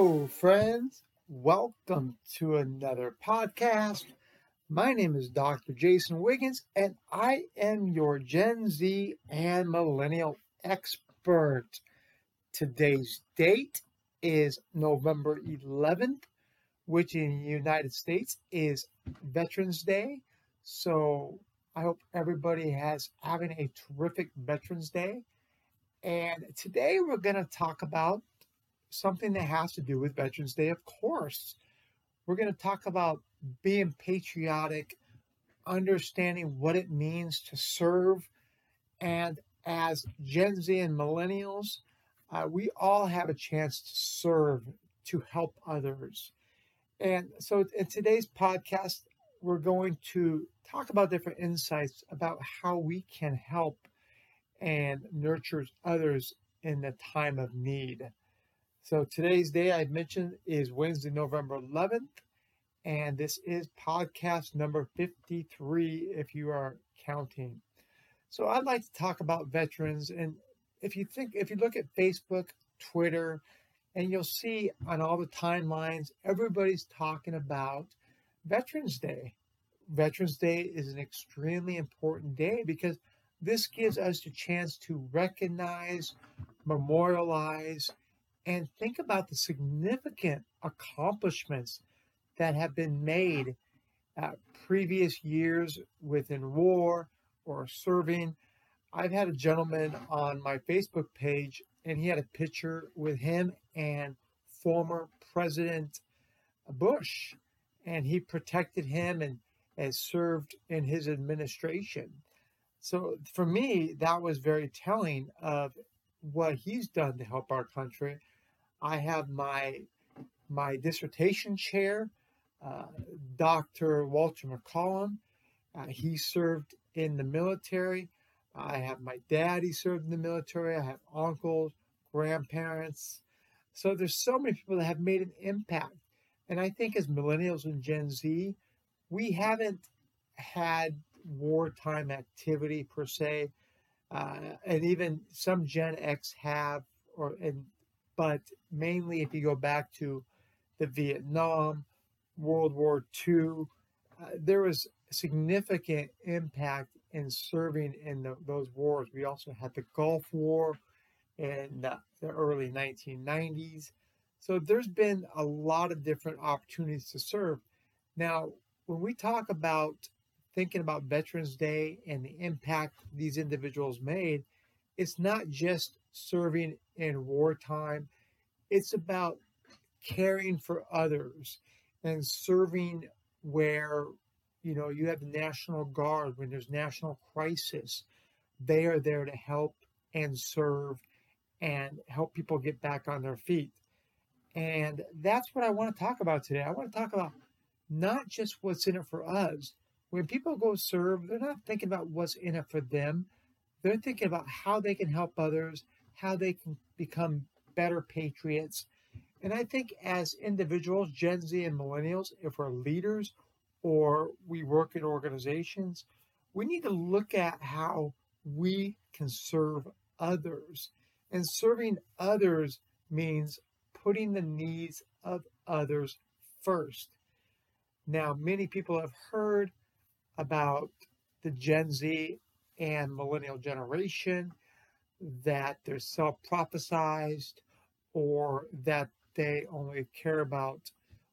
Hello, friends. Welcome to another podcast. My name is Dr. Jason Wiggins, and I am your Gen Z and Millennial expert. Today's date is November 11th, which in the United States is Veterans Day. So I hope everybody has having a terrific Veterans Day. And today we're going to talk about something that has to do with Veterans Day, of course. We're going to talk about being patriotic, understanding what it means to serve, and as Gen Z and millennials, uh, we all have a chance to serve, to help others. And so in today's podcast, we're going to talk about different insights about how we can help and nurture others in the time of need. So today's day I mentioned is Wednesday, November 11th, and this is podcast number 53 if you are counting. So I'd like to talk about veterans and if you think if you look at Facebook, Twitter, and you'll see on all the timelines everybody's talking about Veterans Day. Veterans Day is an extremely important day because this gives us the chance to recognize, memorialize, and think about the significant accomplishments that have been made uh, previous years within war or serving. I've had a gentleman on my Facebook page, and he had a picture with him and former President Bush, and he protected him and has served in his administration. So for me, that was very telling of what he's done to help our country. I have my my dissertation chair, uh, Dr. Walter McCollum. Uh, he served in the military. I have my dad, he served in the military. I have uncles, grandparents. So there's so many people that have made an impact. And I think as millennials and Gen Z, we haven't had wartime activity per se, uh, and even some Gen X have, or and but mainly if you go back to the Vietnam, World War II, uh, there was significant impact in serving in the, those wars. We also had the Gulf War in the, the early 1990s. So there's been a lot of different opportunities to serve. Now, when we talk about thinking about Veterans Day and the impact these individuals made, it's not just serving in wartime, it's about caring for others and serving where you know you have the national guard when there's national crisis they are there to help and serve and help people get back on their feet and that's what i want to talk about today i want to talk about not just what's in it for us. When people go serve, they're not thinking about what's in it for them. They're thinking about how they can help others, how they can become better patriots. And I think as individuals, Gen Z and millennials, if we're leaders or we work in organizations, we need to look at how we can serve others. And serving others means putting the needs of others first. Now, many people have heard about the Gen Z and millennial generation that they're self prophesized or that they only care about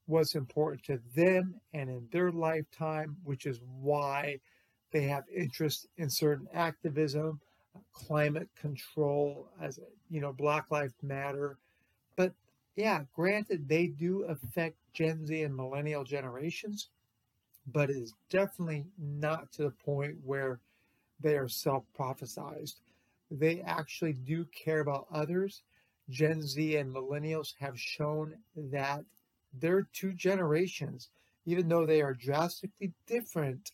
what's important to them and in their lifetime, which is why they have interest in certain activism, climate control, as you know, Black Lives Matter. But yeah, granted, they do affect Gen Z and millennial generations, but it is definitely not to the point where they are self prophesized. They actually do care about others. Gen Z and millennials have shown that their two generations, even though they are drastically different,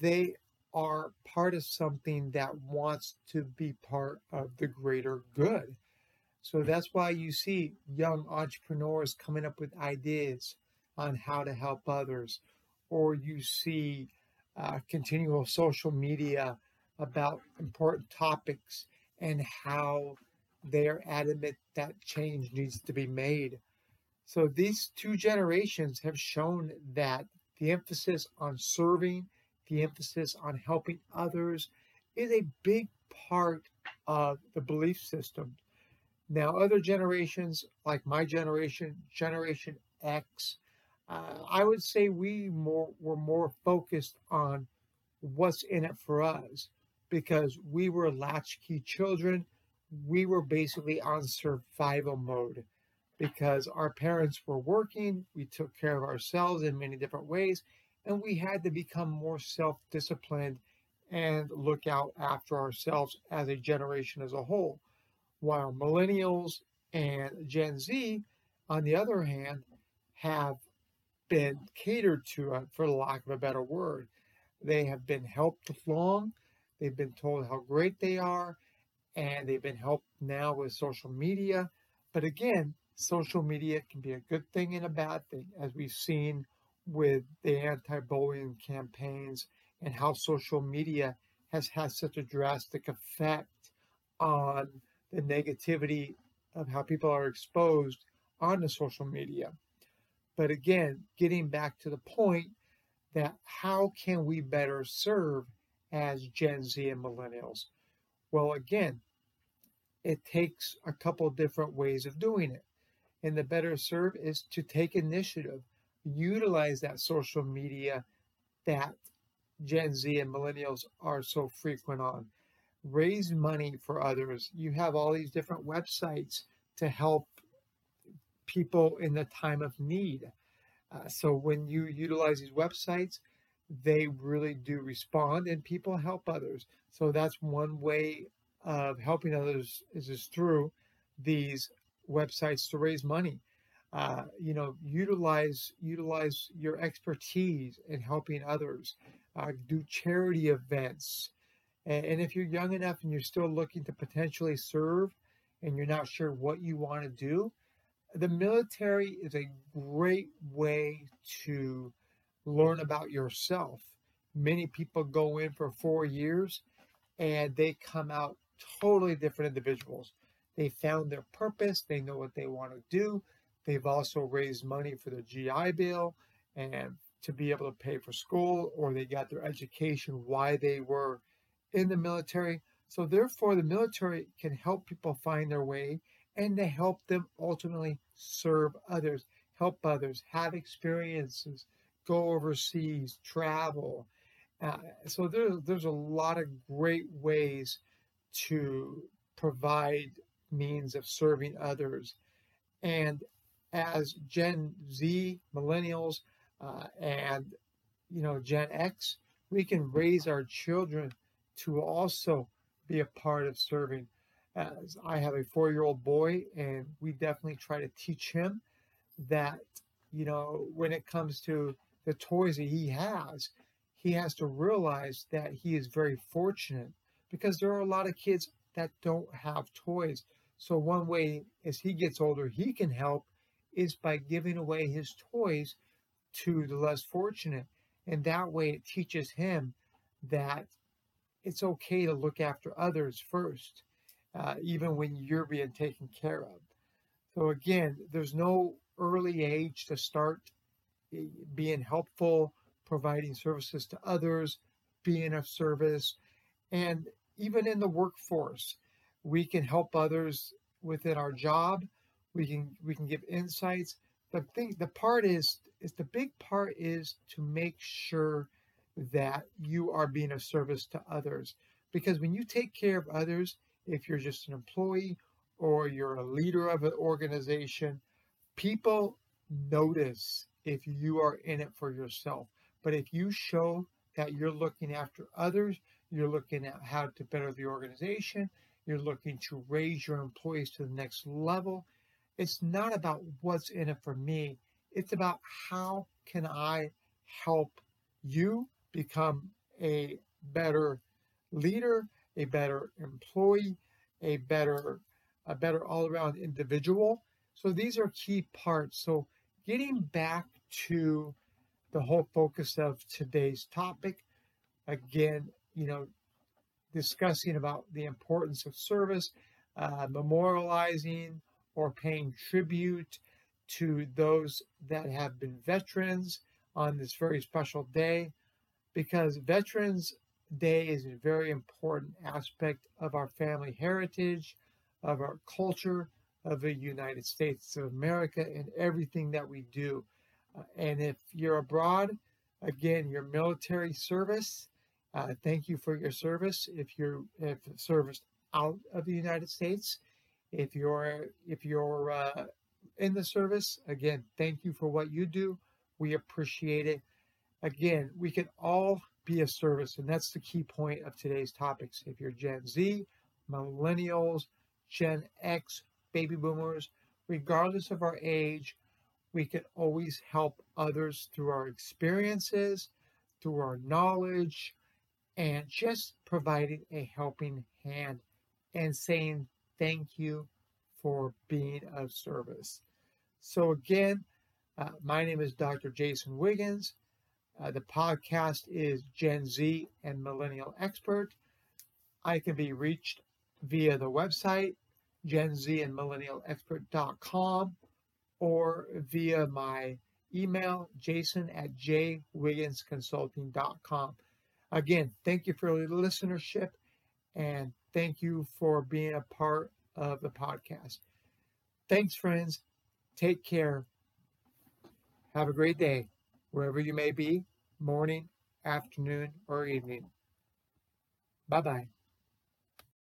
they are part of something that wants to be part of the greater good. So that's why you see young entrepreneurs coming up with ideas on how to help others, or you see uh, continual social media about important topics and how they're adamant that change needs to be made. So these two generations have shown that the emphasis on serving, the emphasis on helping others is a big part of the belief system. Now, other generations, like my generation, Generation X, uh, I would say we more were more focused on what's in it for us because we were latchkey children. We were basically on survival mode because our parents were working. We took care of ourselves in many different ways, and we had to become more self disciplined and look out after ourselves as a generation as a whole. While millennials and Gen Z, on the other hand, have been catered to, uh, for the lack of a better word. They have been helped along, they've been told how great they are, and they've been helped now with social media. But again, social media can be a good thing and a bad thing, as we've seen with the anti bullying campaigns and how social media has had such a drastic effect on the negativity of how people are exposed on the social media. But again, getting back to the point that how can we better serve as Gen Z and millennials? Well, again, it takes a couple different ways of doing it. And the better serve is to take initiative, utilize that social media that Gen Z and millennials are so frequent on. Raise money for others. You have all these different websites to help people in the time of need. Uh, so when you utilize these websites, they really do respond and people help others. So that's one way of helping others is, is through these websites to raise money. Uh, you know, utilize utilize your expertise in helping others uh, do charity events. And, and if you're young enough and you're still looking to potentially serve and you're not sure what you want to do, the military is a great way to learn about yourself. Many people go in for four years and they come out totally different individuals. They found their purpose, they know what they want to do. They've also raised money for the GI Bill and to be able to pay for school or they got their education why they were in the military. So, therefore, the military can help people find their way and to help them ultimately serve others, help others, have experiences, go overseas, travel. Uh, so, there, there's a lot of great ways to provide means of serving others. And as Gen Z, millennials, uh, and you know Gen X, we can raise our children to also be a part of serving. As I have a four-year-old boy, and we definitely try to teach him that you know when it comes to the toys that he has, he has to realize that he is very fortunate because there are a lot of kids that don't have toys. So one way as he gets older, he can help is by giving away his toys to the less fortunate. And that way it teaches him that it's okay to look after others first, uh, even when you're being taken care of. So, again, there's no early age to start being helpful, providing services to others, being of service. And even in the workforce, we can help others within our job. We can we can give insights. The thing the part is is the big part is to make sure that you are being of service to others. Because when you take care of others, if you're just an employee or you're a leader of an organization, people notice if you are in it for yourself. But if you show that you're looking after others, you're looking at how to better the organization, you're looking to raise your employees to the next level, it's not about what's in it for me. It's about how can I help you become a better leader, a better employee, a better a better all-around individual. So these are key parts. So getting back to the whole focus of today's topic, again, you know, discussing about the importance of service, uh, memorializing or paying tribute to those that have been veterans on this very special day because Veterans Day is a very important aspect of our family heritage, of our culture, of the United States of America, and everything that we do. And if you're abroad, again, your military service, uh, thank you for your service. If you're if serviced out of the United States, if you're if you're uh, in the service, again, thank you for what you do. We appreciate it. Again, we can all be a service, and that's the key point of today's topics. If you're Gen Z, millennials, Gen X, baby boomers, regardless of our age, we can always help others through our experiences, through our knowledge, and just providing a helping hand and saying thank you for being of service. So, again, uh, my name is Dr. Jason Wiggins. Uh, the podcast is Gen Z and Millennial Expert. I can be reached via the website, Gen Z and Millennial Expert.com, or via my email, jason at jwigginsconsulting.com. Again, thank you for your listenership and thank you for being a part of the podcast. Thanks, friends. Take care. Have a great day, wherever you may be, morning, afternoon, or evening. Bye bye.